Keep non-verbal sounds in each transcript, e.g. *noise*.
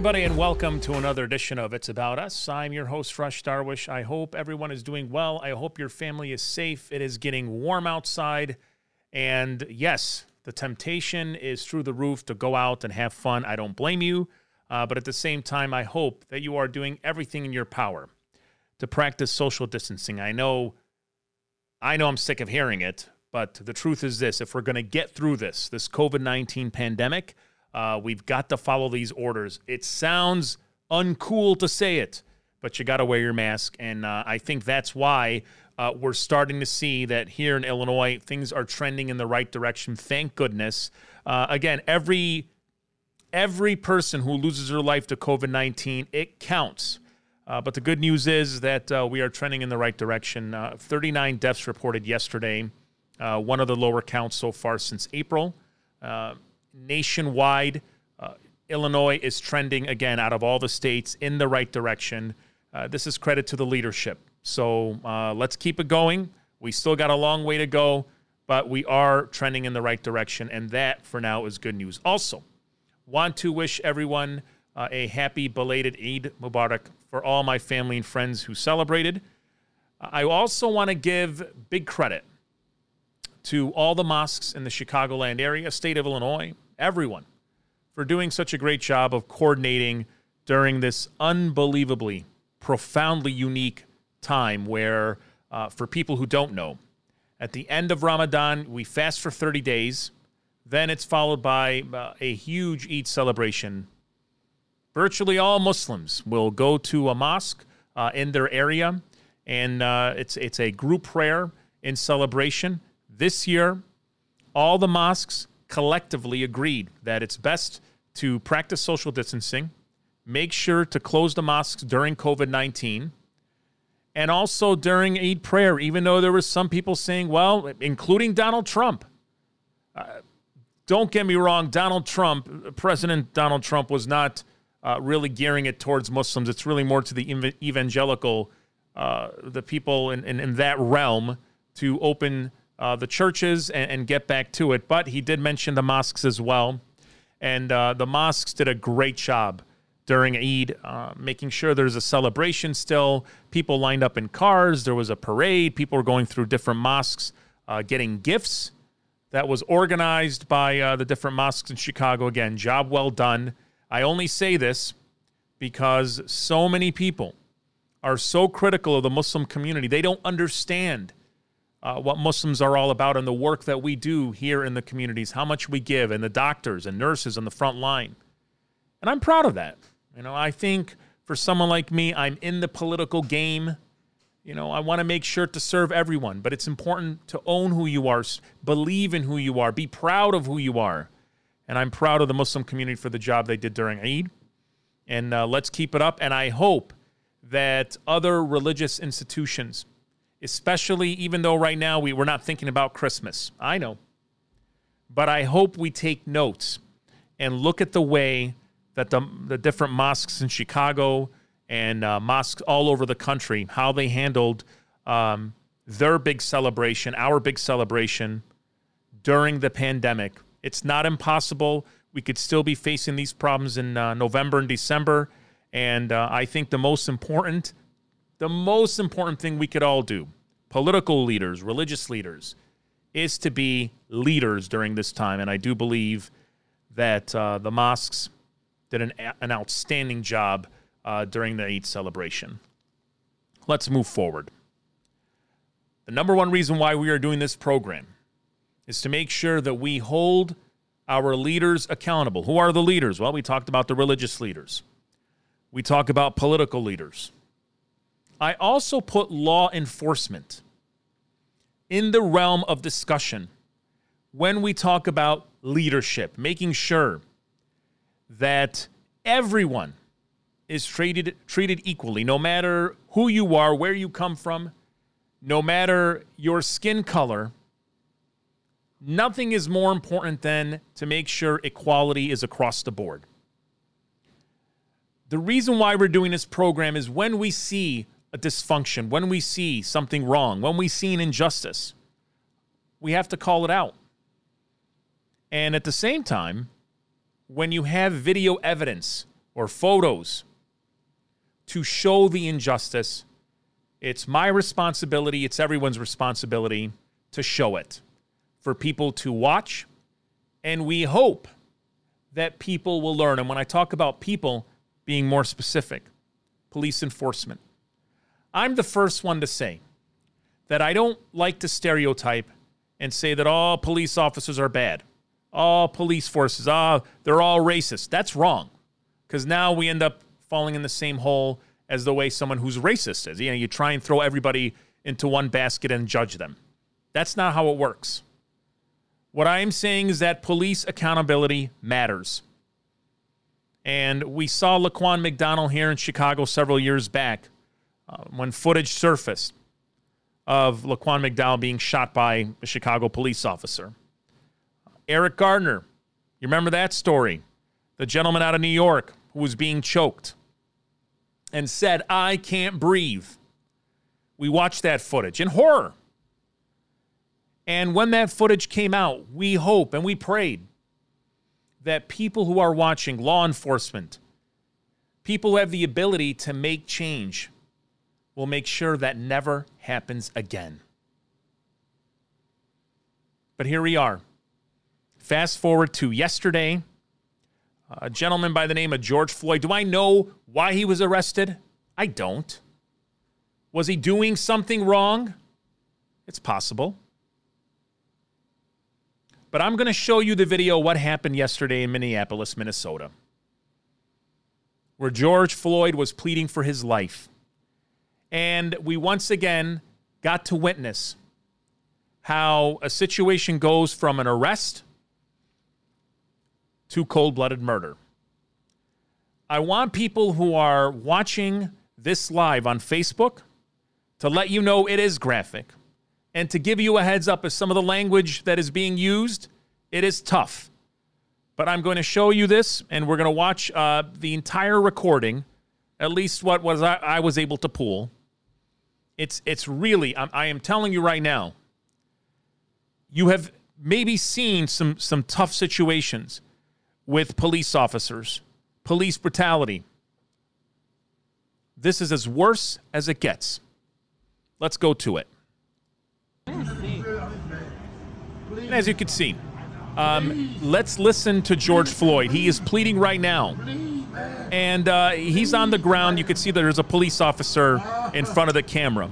Everybody, and welcome to another edition of It's About Us. I'm your host, Rush Darwish. I hope everyone is doing well. I hope your family is safe. It is getting warm outside. And yes, the temptation is through the roof to go out and have fun. I don't blame you. Uh, but at the same time, I hope that you are doing everything in your power to practice social distancing. I know, I know I'm sick of hearing it, but the truth is this if we're going to get through this, this COVID 19 pandemic, uh, we've got to follow these orders. It sounds uncool to say it, but you got to wear your mask. And uh, I think that's why uh, we're starting to see that here in Illinois, things are trending in the right direction. Thank goodness. Uh, again, every every person who loses their life to COVID 19, it counts. Uh, but the good news is that uh, we are trending in the right direction. 39 deaths reported yesterday, one of the lower counts so far since April nationwide. Uh, Illinois is trending again out of all the states in the right direction. Uh, this is credit to the leadership. So uh, let's keep it going. We still got a long way to go, but we are trending in the right direction, and that for now is good news. Also, want to wish everyone uh, a happy belated Eid Mubarak for all my family and friends who celebrated. I also want to give big credit to all the mosques in the Chicagoland area, state of Illinois, everyone, for doing such a great job of coordinating during this unbelievably, profoundly unique time where, uh, for people who don't know, at the end of Ramadan, we fast for 30 days. Then it's followed by uh, a huge Eid celebration. Virtually all Muslims will go to a mosque uh, in their area, and uh, it's, it's a group prayer in celebration. This year, all the mosques collectively agreed that it's best to practice social distancing, make sure to close the mosques during COVID 19, and also during Eid prayer, even though there were some people saying, well, including Donald Trump. Uh, don't get me wrong, Donald Trump, President Donald Trump, was not uh, really gearing it towards Muslims. It's really more to the evangelical, uh, the people in, in, in that realm to open uh, the churches and, and, get back to it. But he did mention the mosques as well. And uh, the mosques did a great job during Eid, uh, making sure there's a celebration still. People lined up in cars, there was a parade, people were going through different mosques uh, getting gifts. That was organized by uh, the different mosques in Chicago. Again, job well done. I only say this because so many people are so critical of the Muslim community. They don't understand uh, what Muslims are all about and the work that we do here in the communities, how much we give, and the doctors and nurses on the front line. And I'm proud of that. You know, I think for someone like me, I'm in the political game. You know, I want to make sure to serve everyone, but it's important to own who you are, believe in who you are, be proud of who you are. And I'm proud of the Muslim community for the job they did during Eid. And uh, let's keep it up. And I hope that other religious institutions especially even though right now we, we're not thinking about Christmas. I know. But I hope we take notes and look at the way that the, the different mosques in Chicago and uh, mosques all over the country, how they handled um, their big celebration, our big celebration during the pandemic. It's not impossible. We could still be facing these problems in uh, November and December. And uh, I think the most important the most important thing we could all do, political leaders, religious leaders, is to be leaders during this time. And I do believe that uh, the mosques did an, an outstanding job uh, during the Eid celebration. Let's move forward. The number one reason why we are doing this program is to make sure that we hold our leaders accountable. Who are the leaders? Well, we talked about the religious leaders. We talk about political leaders. I also put law enforcement in the realm of discussion when we talk about leadership, making sure that everyone is treated treated equally, no matter who you are, where you come from, no matter your skin color. Nothing is more important than to make sure equality is across the board. The reason why we're doing this program is when we see a dysfunction, when we see something wrong, when we see an injustice, we have to call it out. And at the same time, when you have video evidence or photos to show the injustice, it's my responsibility, it's everyone's responsibility to show it, for people to watch. And we hope that people will learn. And when I talk about people being more specific, police enforcement, I'm the first one to say that I don't like to stereotype and say that all police officers are bad. All police forces, ah, they're all racist. That's wrong. Because now we end up falling in the same hole as the way someone who's racist is. You know, you try and throw everybody into one basket and judge them. That's not how it works. What I am saying is that police accountability matters. And we saw Laquan McDonald here in Chicago several years back uh, when footage surfaced of Laquan McDonald being shot by a Chicago police officer. Eric Gardner, you remember that story? The gentleman out of New York who was being choked and said, I can't breathe. We watched that footage in horror. And when that footage came out, we hope and we prayed that people who are watching, law enforcement, people who have the ability to make change, will make sure that never happens again. But here we are. Fast forward to yesterday. A gentleman by the name of George Floyd. Do I know why he was arrested? I don't. Was he doing something wrong? It's possible. But I'm going to show you the video what happened yesterday in Minneapolis, Minnesota, where George Floyd was pleading for his life. And we once again got to witness how a situation goes from an arrest to cold blooded murder. I want people who are watching this live on Facebook to let you know it is graphic and to give you a heads up as some of the language that is being used, it is tough. But I'm going to show you this, and we're going to watch uh, the entire recording, at least what was I, I was able to pull. It's it's really I'm, I am telling you right now. You have maybe seen some some tough situations with police officers, police brutality. This is as worse as it gets. Let's go to it. And as you can see, um, let's listen to George Floyd. He is pleading right now. And uh, he's on the ground. You can see that there's a police officer in front of the camera.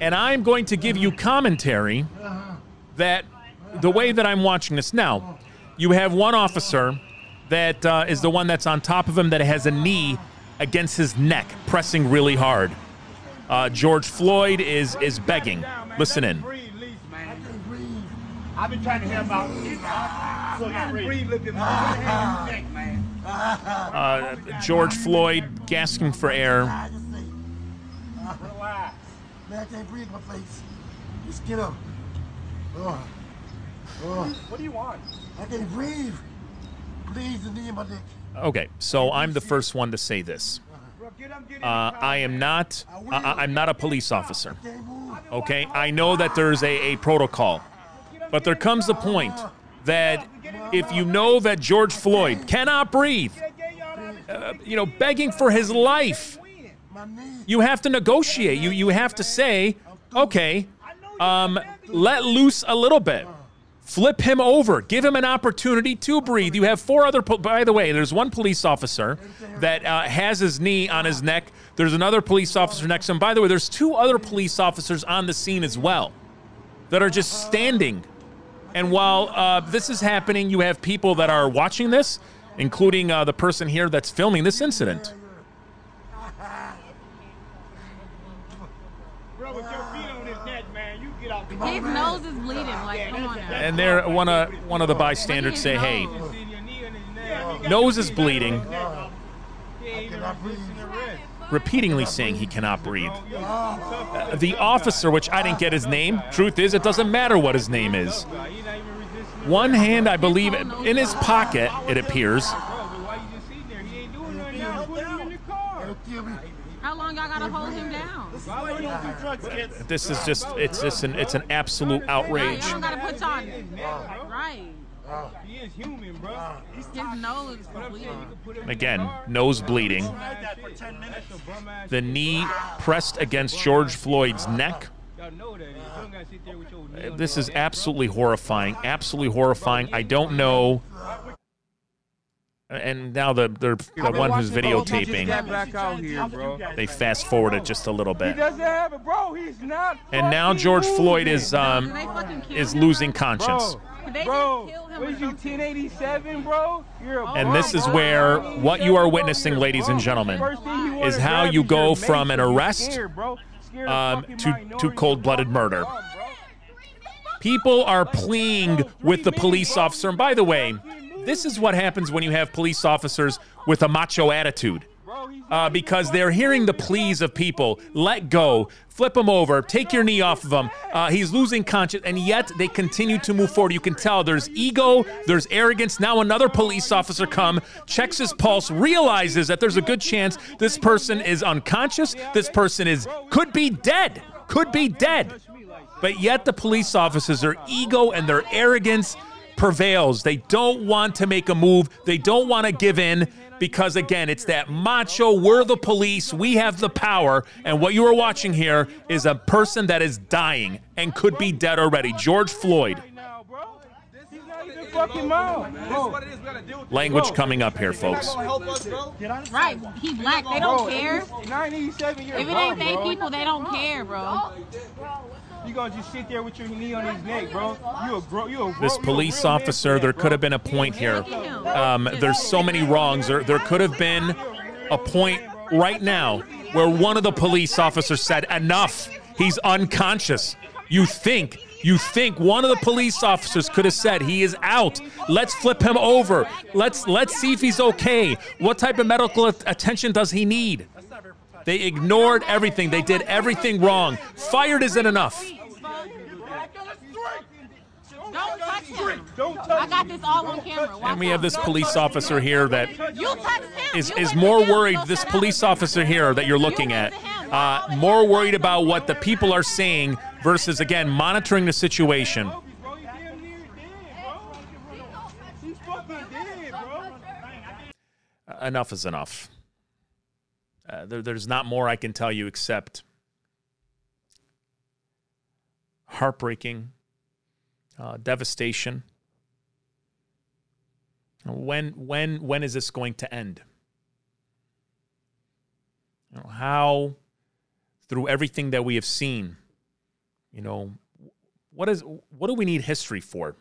And I'm going to give you commentary that the way that I'm watching this. Now, you have one officer that uh, is the one that's on top of him that has a knee against his neck, pressing really hard. Uh, George Floyd is is begging. Listen in. I've been trying to help *laughs* out. Uh, George Floyd gasping for air. Relax. Man, I can't breathe my face. Just get up. Oh. Oh. What do you want? I can't breathe. Please, the knee in my dick. Okay, so I'm the first one to say this. Uh, I am not. I, am not a police officer. Okay, I know that there's a, a protocol, but there comes a point that if you know that George Floyd cannot breathe, uh, you know, begging for his life, you have to negotiate. You you have to say, okay, um, let loose a little bit. Flip him over. Give him an opportunity to breathe. You have four other. Po- by the way, there's one police officer that uh, has his knee on his neck. There's another police officer next to him. By the way, there's two other police officers on the scene as well that are just standing. And while uh, this is happening, you have people that are watching this, including uh, the person here that's filming this incident. His nose is bleeding. Like, come on now. And there, one of one of the bystanders say, "Hey, nose is bleeding." Repeatedly saying he cannot breathe. Uh, the officer, which I didn't get his name. Truth is, it doesn't matter what his name is. One hand, I believe, in his pocket. It appears. How long y'all gotta hold him down? This is just it's just an it's an absolute outrage. Y'all gotta put y'all right. He is human, bro. His nose bleeding. Again, nose bleeding. The knee pressed against George Floyd's neck. This is absolutely horrifying. Absolutely horrifying. I don't know. And now the the, the one who's videotaping, Here, they fast forward it just a little bit. He doesn't have it, bro. He's not. And now George Floyd is um Did they fucking kill is losing conscience. Bro, Did they bro, just kill him what you, 1087, bro? You're a And bum, this is bro. where what you are witnessing, bro, ladies and gentlemen, First thing you wanna is how you go from an arrest, scared, bro. Scared um, to- to cold-blooded murder. People are pleading with the police officer. And by the way, this is what happens when you have police officers with a macho attitude. Uh, because they're hearing the pleas of people. Let go, flip him over, take your knee off of him. Uh, he's losing conscience, and yet they continue to move forward. You can tell there's ego, there's arrogance. Now another police officer come, checks his pulse, realizes that there's a good chance this person is unconscious. This person is could be dead, could be dead. But yet the police officers, their ego and their arrogance prevails. They don't want to make a move. They don't want to give in because, again, it's that macho, we're the police, we have the power. And what you are watching here is a person that is dying and could be dead already. George Floyd. Right now, bro. He's not even fucking mouth, bro. Language coming up here, folks. Right, he black. They don't care. if it's 987, If it ain't bum, they people, they don't care, bro. You gonna just sit there with your knee on his neck, bro? You a gro- you a This gro- a police officer, there could have been a point here. Look at him. Um, there's so many wrongs. There, there could have been a point right now where one of the police officers said, Enough. He's unconscious. You think, you think one of the police officers could have said, He is out. Let's flip him over. Let's let's see if he's okay. What type of medical attention does he need? They ignored everything. They did everything wrong. Fired isn't enough. Don't touch him. Don't touch I got this all on camera. Watch And we have this police officer here that You touched him. is, You is went more worried, this police officer here that you're looking at, uh, more worried about what the people are saying versus, again, monitoring the situation. Bro, you damn near dead, bro. He's fucking dead, bro. Enough is enough. Uh, there, there's not more I can tell you except heartbreaking, uh, devastation. When, when, when is this going to end? You know, how, through everything that we have seen, you know, what is what do we need history for?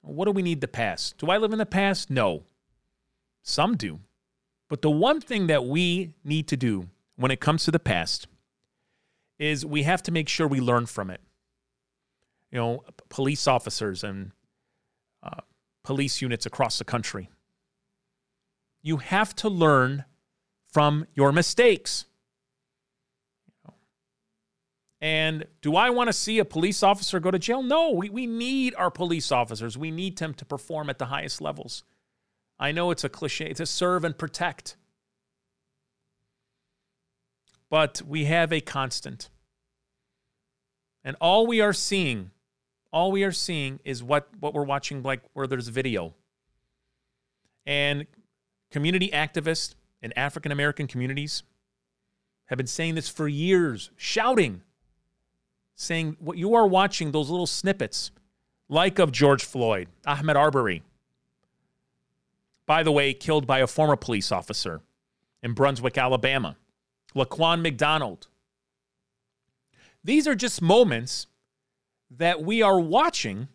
What do we need the past? Do I live in the past? No. Some do. But the one thing that we need to do when it comes to the past is we have to make sure we learn from it. You know, police officers and uh, police units across the country. You have to learn from your mistakes. And do I want to see a police officer go to jail? No, we, we need our police officers. We need them to perform at the highest levels. I know it's a cliche to serve and protect. But we have a constant. And all we are seeing, all we are seeing is what, what we're watching, like where there's video. And community activists in African American communities have been saying this for years, shouting, saying what you are watching, those little snippets, like of George Floyd, Ahmaud Arbery, by the way, killed by a former police officer in Brunswick, Alabama, Laquan McDonald. These are just moments that we are watching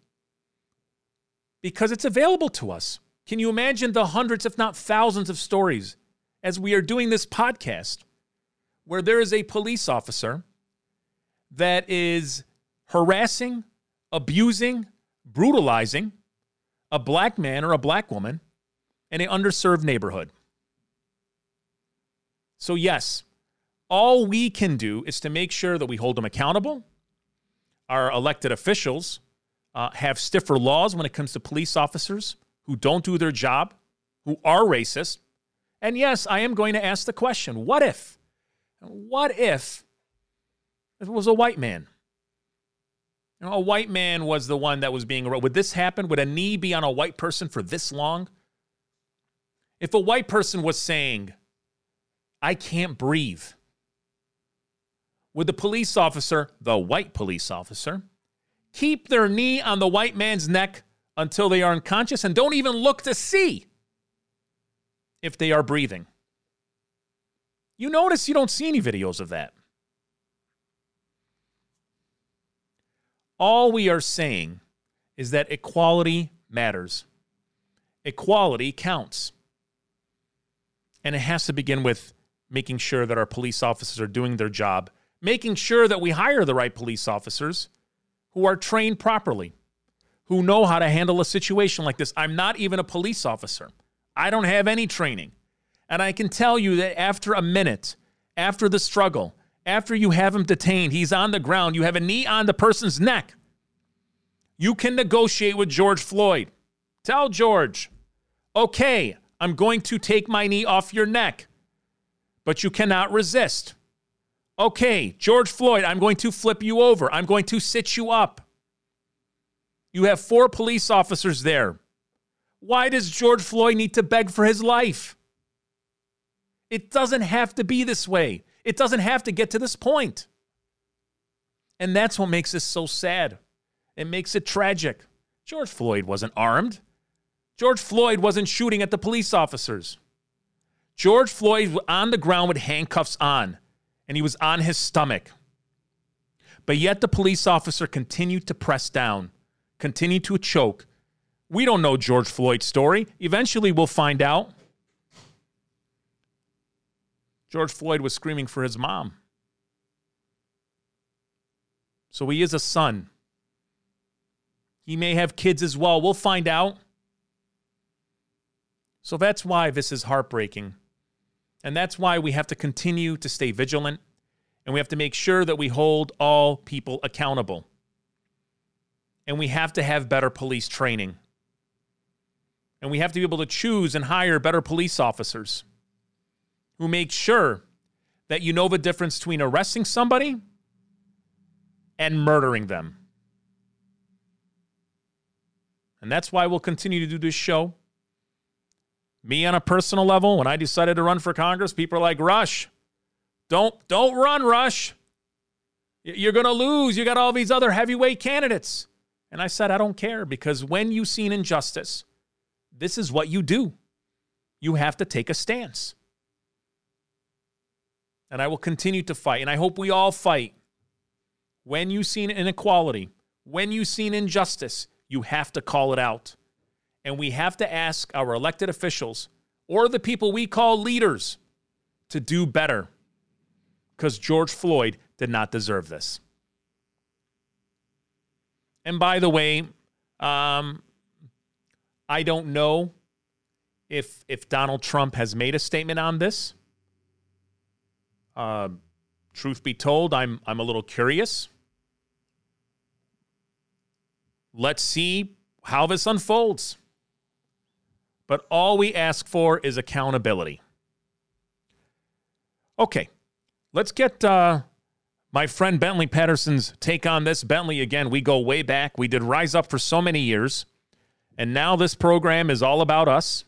because it's available to us. Can you imagine the hundreds, if not thousands, of stories as we are doing this podcast where there is a police officer that is harassing, abusing, brutalizing a black man or a black woman in an underserved neighborhood. So, yes, all we can do is to make sure that we hold them accountable. Our elected officials uh, have stiffer laws when it comes to police officers who don't do their job, who are racist. And yes, I am going to ask the question what if? What if it was a white man? You know, a white man was the one that was being. Would this happen? Would a knee be on a white person for this long? If a white person was saying, I can't breathe, would the police officer, the white police officer, keep their knee on the white man's neck until they are unconscious and don't even look to see if they are breathing? You notice you don't see any videos of that. All we are saying is that equality matters. Equality counts. And it has to begin with making sure that our police officers are doing their job, making sure that we hire the right police officers who are trained properly, who know how to handle a situation like this. I'm not even a police officer, I don't have any training. And I can tell you that after a minute, after the struggle, after you have him detained, he's on the ground, you have a knee on the person's neck. You can negotiate with George Floyd. Tell George, okay, I'm going to take my knee off your neck, but you cannot resist. Okay, George Floyd, I'm going to flip you over. I'm going to sit you up. You have four police officers there. Why does George Floyd need to beg for his life? It doesn't have to be this way. It doesn't have to get to this point. And that's what makes this so sad. It makes it tragic. George Floyd wasn't armed. George Floyd wasn't shooting at the police officers. George Floyd was on the ground with handcuffs on, and he was on his stomach. But yet the police officer continued to press down, continued to choke. We don't know George Floyd's story. Eventually, we'll find out. George Floyd was screaming for his mom. So he is a son. He may have kids as well. We'll find out. So that's why this is heartbreaking. And that's why we have to continue to stay vigilant and we have to make sure that we hold all people accountable. And we have to have better police training. And we have to be able to choose and hire better police officers who make sure that you know the difference between arresting somebody and murdering them. And that's why we'll continue to do this show me on a personal level, when I decided to run for Congress, people are like, Rush, don't don't run, Rush. You're gonna lose. You got all these other heavyweight candidates. And I said, I don't care because when you see an injustice, this is what you do. You have to take a stance. And I will continue to fight. And I hope we all fight. When you see an inequality, when you see an injustice, you have to call it out. And we have to ask our elected officials or the people we call leaders to do better because George Floyd did not deserve this. And by the way, um, I don't know if if Donald Trump has made a statement on this. Uh, truth be told, I'm I'm a little curious. Let's see how this unfolds. But all we ask for is accountability. Okay, let's get uh, my friend Bentley Patterson's take on this. Bentley, again, we go way back. We did Rise Up for so many years, and now this program is all about us.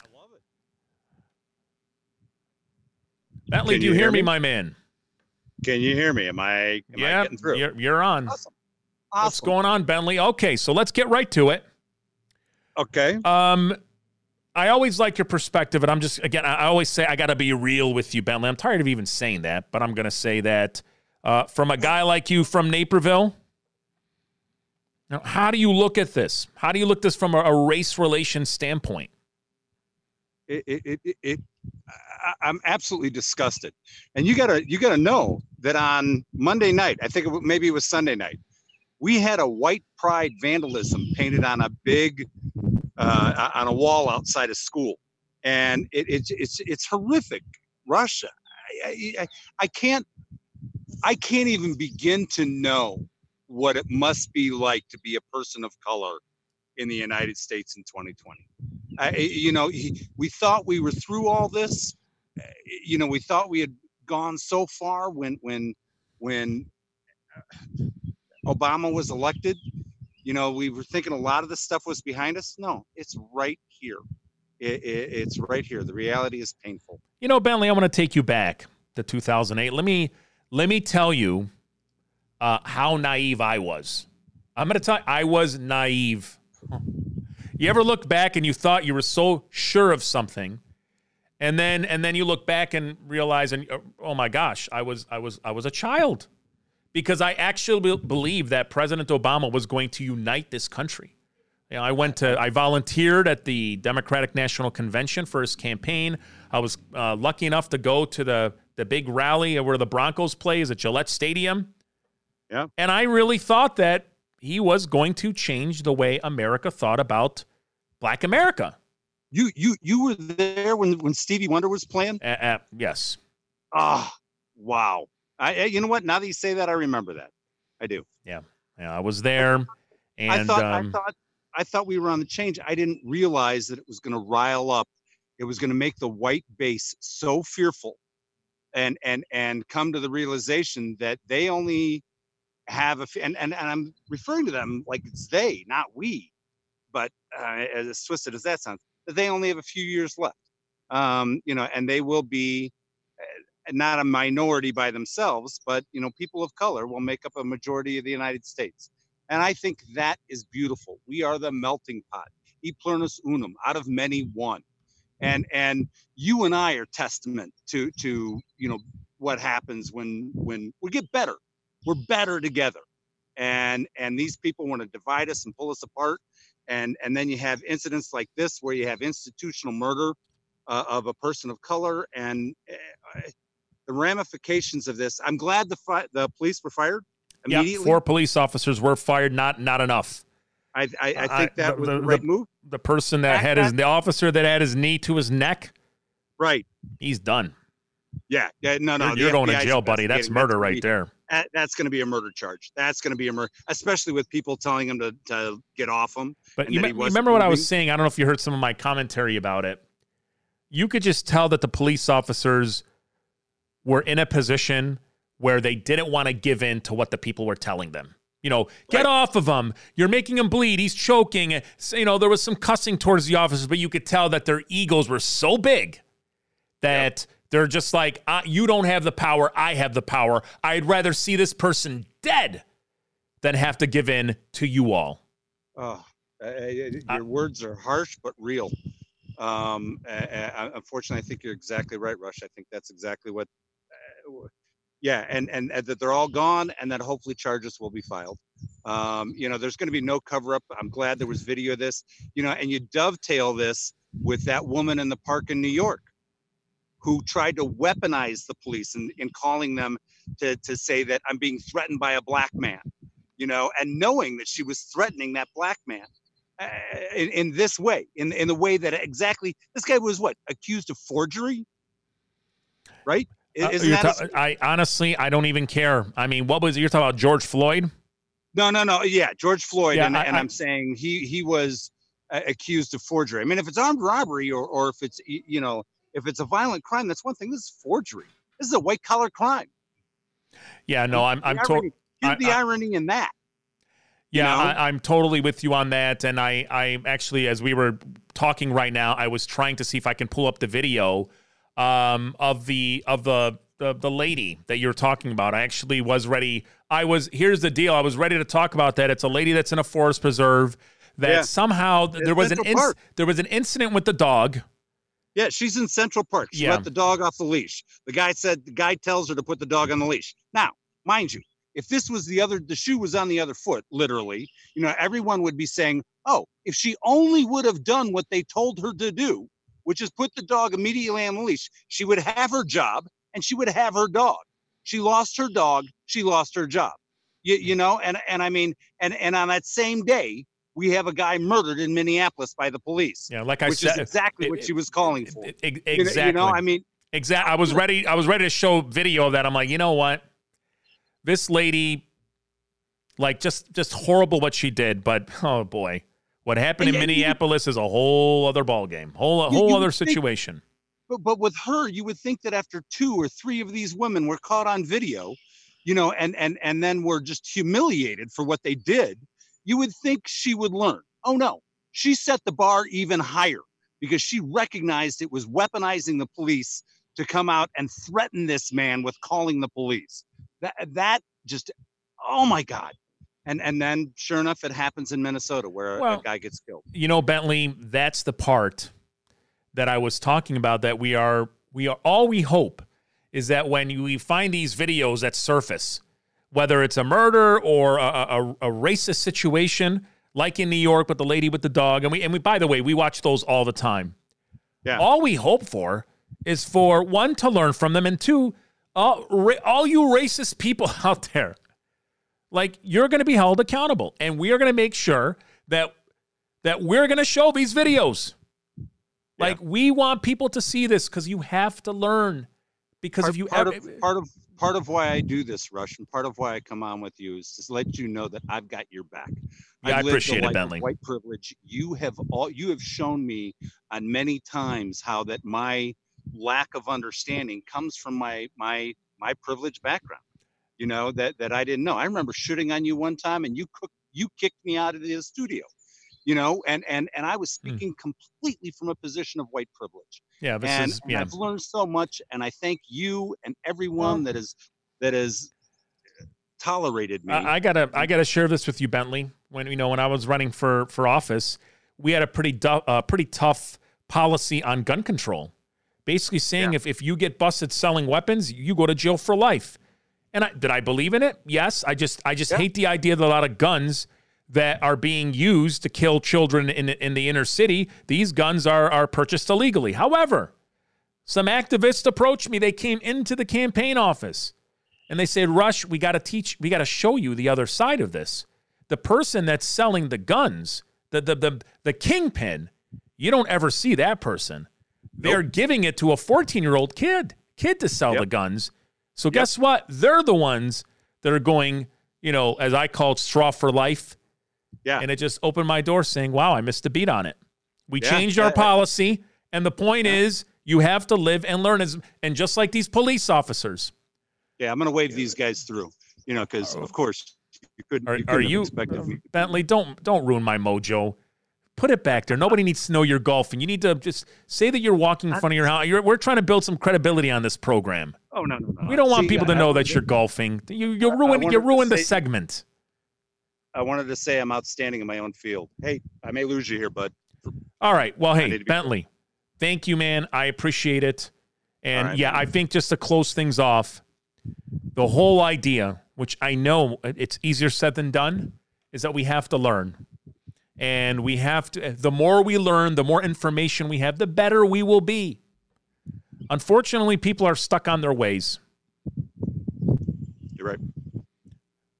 I love it. Bentley, Can do you, hear, hear me, my man? Can you hear me? Am I, am yeah, I getting through? You're, you're on. Awesome. Awesome. What's going on, Bentley? Okay, so let's get right to it. Okay. Um, I always like your perspective, and I'm just again, I always say I got to be real with you, Bentley. I'm tired of even saying that, but I'm going to say that uh, from a guy like you from Naperville. Now, how do you look at this? How do you look at this from a, a race relation standpoint? It, it, it, it I, am absolutely disgusted, and you gotta you gotta know that on Monday night, I think it, maybe it was Sunday night, we had a white pride vandalism painted on a big uh, on a wall outside a school, and it, it's it's it's horrific. Russia, I, I, I can't I can't even begin to know what it must be like to be a person of color in the United States in 2020. I, you know, we thought we were through all this. You know, we thought we had gone so far when when when Obama was elected, you know, we were thinking a lot of this stuff was behind us. No, it's right here. It, it, it's right here. The reality is painful. You know, Bentley, I want to take you back to 2008. Let me let me tell you uh, how naive I was. I'm going to tell you, I was naive. You ever look back and you thought you were so sure of something, and then and then you look back and realize, and oh my gosh, I was I was I was a child because I actually believe that President Obama was going to unite this country. You know, I went to, I volunteered at the Democratic National Convention for his campaign. I was uh, lucky enough to go to the the big rally where the Broncos plays at Gillette Stadium. Yeah, and I really thought that he was going to change the way America thought about Black America. You you you were there when when Stevie Wonder was playing. Uh, uh, yes. Ah, oh, wow. I, you know what? Now that you say that, I remember that. I do. Yeah, yeah. I was there, and I thought um, I thought I thought we were on the change. I didn't realize that it was going to rile up. It was going to make the white base so fearful, and and and come to the realization that they only have a and and, and I'm referring to them like it's they, not we, but uh, as twisted as that sounds, that they only have a few years left. Um, you know, and they will be not a minority by themselves, but you know, people of color will make up a majority of the United States. And I think that is beautiful. We are the melting pot, e pluribus unum, out of many one. And and you and I are testament to to you know what happens when when we get better. We're better together. And and these people want to divide us and pull us apart. And and then you have incidents like this where you have institutional murder uh, of a person of color and uh, the ramifications of this. I'm glad the fi- the police were fired immediately. Yeah, four police officers were fired. Not not enough. I I, I uh, think that was the, the right the, move. The person that, that had his the officer that had his knee to his neck. Right. He's done. Yeah. Yeah. No. No. You're, you're going to jail, buddy. That's murder right there. That, that's going to be a murder charge. That's going to be a murder, especially with people telling him to, to get off him. But you, you remember what I was saying? I don't know if you heard some of my commentary about it. You could just tell that the police officers were in a position where they didn't want to give in to what the people were telling them. You know, get right. off of him. You're making him bleed. He's choking. You know, there was some cussing towards the officers, but you could tell that their egos were so big that yep. they're just like, uh, you don't have the power. I have the power. I'd rather see this person dead than have to give in to you all. Oh, uh, your uh, words are harsh but real. Um, unfortunately, I think you're exactly right, Rush. I think that's exactly what yeah, and, and, and that they're all gone, and that hopefully charges will be filed. Um, you know, there's going to be no cover up. I'm glad there was video of this. You know, and you dovetail this with that woman in the park in New York who tried to weaponize the police in, in calling them to, to say that I'm being threatened by a black man, you know, and knowing that she was threatening that black man uh, in, in this way, in, in the way that exactly this guy was what accused of forgery, right? Isn't uh, that ta- a- I honestly, I don't even care. I mean, what was you're talking about George Floyd? No, no, no. Yeah, George Floyd, yeah, and, I, and I'm saying he he was uh, accused of forgery. I mean, if it's armed robbery or or if it's you know if it's a violent crime, that's one thing. This is forgery. This is a white collar crime. Yeah, no, I'm I'm told. the I, irony in that. Yeah, you know? I, am totally with you on that. And I, I actually, as we were talking right now, I was trying to see if I can pull up the video um, of the of the, the the lady that you're talking about. I actually was ready. I was here's the deal. I was ready to talk about that. It's a lady that's in a forest preserve that yeah. somehow there was an inc- there was an incident with the dog. Yeah, she's in Central Park. She yeah. let the dog off the leash. The guy said the guy tells her to put the dog on the leash. Now, mind you, if this was the other the shoe was on the other foot, literally, you know, everyone would be saying, "Oh, if she only would have done what they told her to do, which is put the dog immediately on the leash. She would have her job and she would have her dog. She lost her dog. She lost her job. You, you know, and and I mean, and and on that same day, we have a guy murdered in Minneapolis by the police. Yeah, like I which said, is exactly it, what she was calling for. It, it, exactly. You know, I mean, exactly. I was ready. I was ready to show video of that. I'm like, you know what? This lady, like, just just horrible what she did. But oh boy, what happened and, in Minneapolis you, is a whole other ballgame, whole a whole other situation. Think, but but with her, you would think that after two or three of these women were caught on video, you know, and and and then were just humiliated for what they did, you would think she would learn. Oh no, she set the bar even higher because she recognized it was weaponizing the police to come out and threaten this man with calling the police. That that just oh my god. And and then sure enough it happens in Minnesota where Well, a guy gets killed. you know bentley that's the part that i was talking about that we are we are all we hope is that when we find these videos that surface whether it's a murder or a, a, a racist situation like in new york with the lady with the dog and we and we by the way we watch those all the time Yeah. all we hope for is for one to learn from them and two all, all you racist people *laughs* out there like you're going to be held accountable and we are going to make sure that that we're going to show these videos like we want people to see this because you have to learn because part, if you part ever, of eh, part of part of why I do this, Rush, and part of why I come on with you is to let you know that I've got your back. Yeah, I I've lived a appreciate it, Bentley. White privilege. You have all you have shown me on many times how that my lack of understanding comes from my my my privileged background. You know that that I didn't know. I remember shooting on you one time, and you cook you kicked me out of the studio. You know, and and and I was Hmm. speaking completely from a position of white privilege yeah this and, is and yeah I've learned so much, and I thank you and everyone that is that has tolerated me. I, I gotta I gotta share this with you, Bentley. When you know when I was running for for office, we had a pretty du- uh, pretty tough policy on gun control, basically saying Yeah. if if you get busted selling weapons, you go to jail for life. And I, did I believe in it? Yes. I just I just Yeah. hate the idea that a lot of guns that are being used to kill children in in the inner city, these guns are are purchased illegally. However, some activists approached me. They came into the campaign office and they said, Rush, we got to teach, we got to show you the other side of this. The person that's selling the guns, the, the, the, the kingpin, you don't ever see that person. They're giving it to a 14 year old kid, kid to sell Yep. the guns. So guess what? They're the ones that are going, you know, as I call it, straw for life. Yeah. And it just opened my door saying, wow, I missed a beat on it. We Yeah, changed our yeah. policy. And the point is, you have to live and learn. As, and just like these police officers, yeah, I'm gonna wave these guys through. You know, because oh. of course you couldn't. Oh. Are, you couldn't have you. Bentley? Don't don't ruin my mojo. Put it back there. Nobody needs to know you're golfing. You need to just say that you're walking in front of your house. You're, we're trying to build some credibility on this program. Oh no, no, no. We don't want See, people to I- know I that you're golfing. You you I ruined you wanted ruined the say- segment. I wanted to say I'm outstanding in my own field. Hey, I may lose you here, bud. All right. Well, hey, need to Bentley, thank you, man. I appreciate it. And All right, yeah, man. I think just to close things off, the whole idea, which I know it's easier said than done, is that we have to learn. And we have to, the more we learn, the more information we have, the better we will be. Unfortunately, people are stuck on their ways. You're right. You,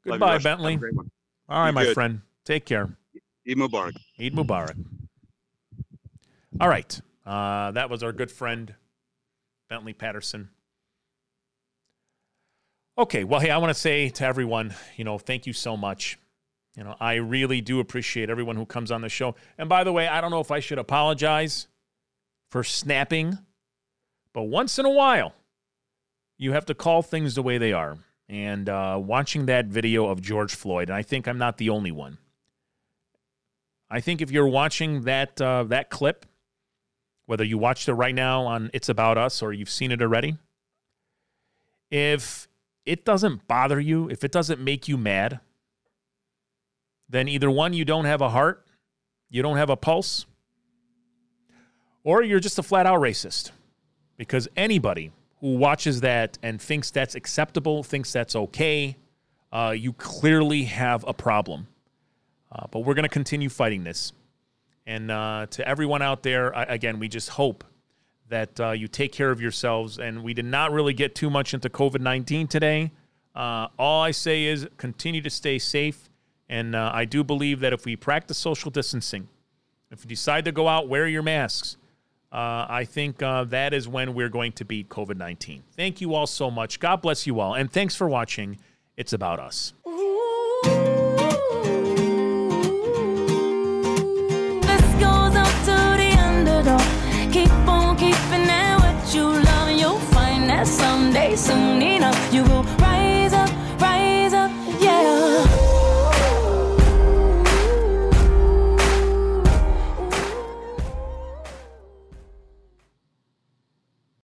Goodbye, a Bentley. All right, Be my good. friend. Take care. Eid Mubarak. Eid Mubarak. All right. Uh, that was our good friend, Bentley Patterson. Okay. Well, hey, I want to say to everyone, you know, thank you so much. You know, I really do appreciate everyone who comes on the show. And by the way, I don't know if I should apologize for snapping, but once in a while, you have to call things the way they are. And uh, watching that video of George Floyd, and I think I'm not the only one. I think if you're watching that uh, that clip, whether you watched it right now on It's About Us or you've seen it already, if it doesn't bother you, if it doesn't make you mad, then either one, you don't have a heart, you don't have a pulse, or you're just a flat out racist. Because anybody who watches that and thinks that's acceptable, thinks that's okay, uh, you clearly have a problem. Uh, but we're going to continue fighting this. And uh, to everyone out there, again, we just hope that uh, you take care of yourselves. And we did not really get too much into COVID 19 today. Uh, all I say is continue to stay safe. And uh, I do believe that if we practice social distancing, if you decide to go out, wear your masks. Uh, I think uh, that is when we're going to beat COVID 19. Thank you all so much. God bless you all. And thanks for watching. It's About Us. This goes out to the underdog. Keep on keeping it what you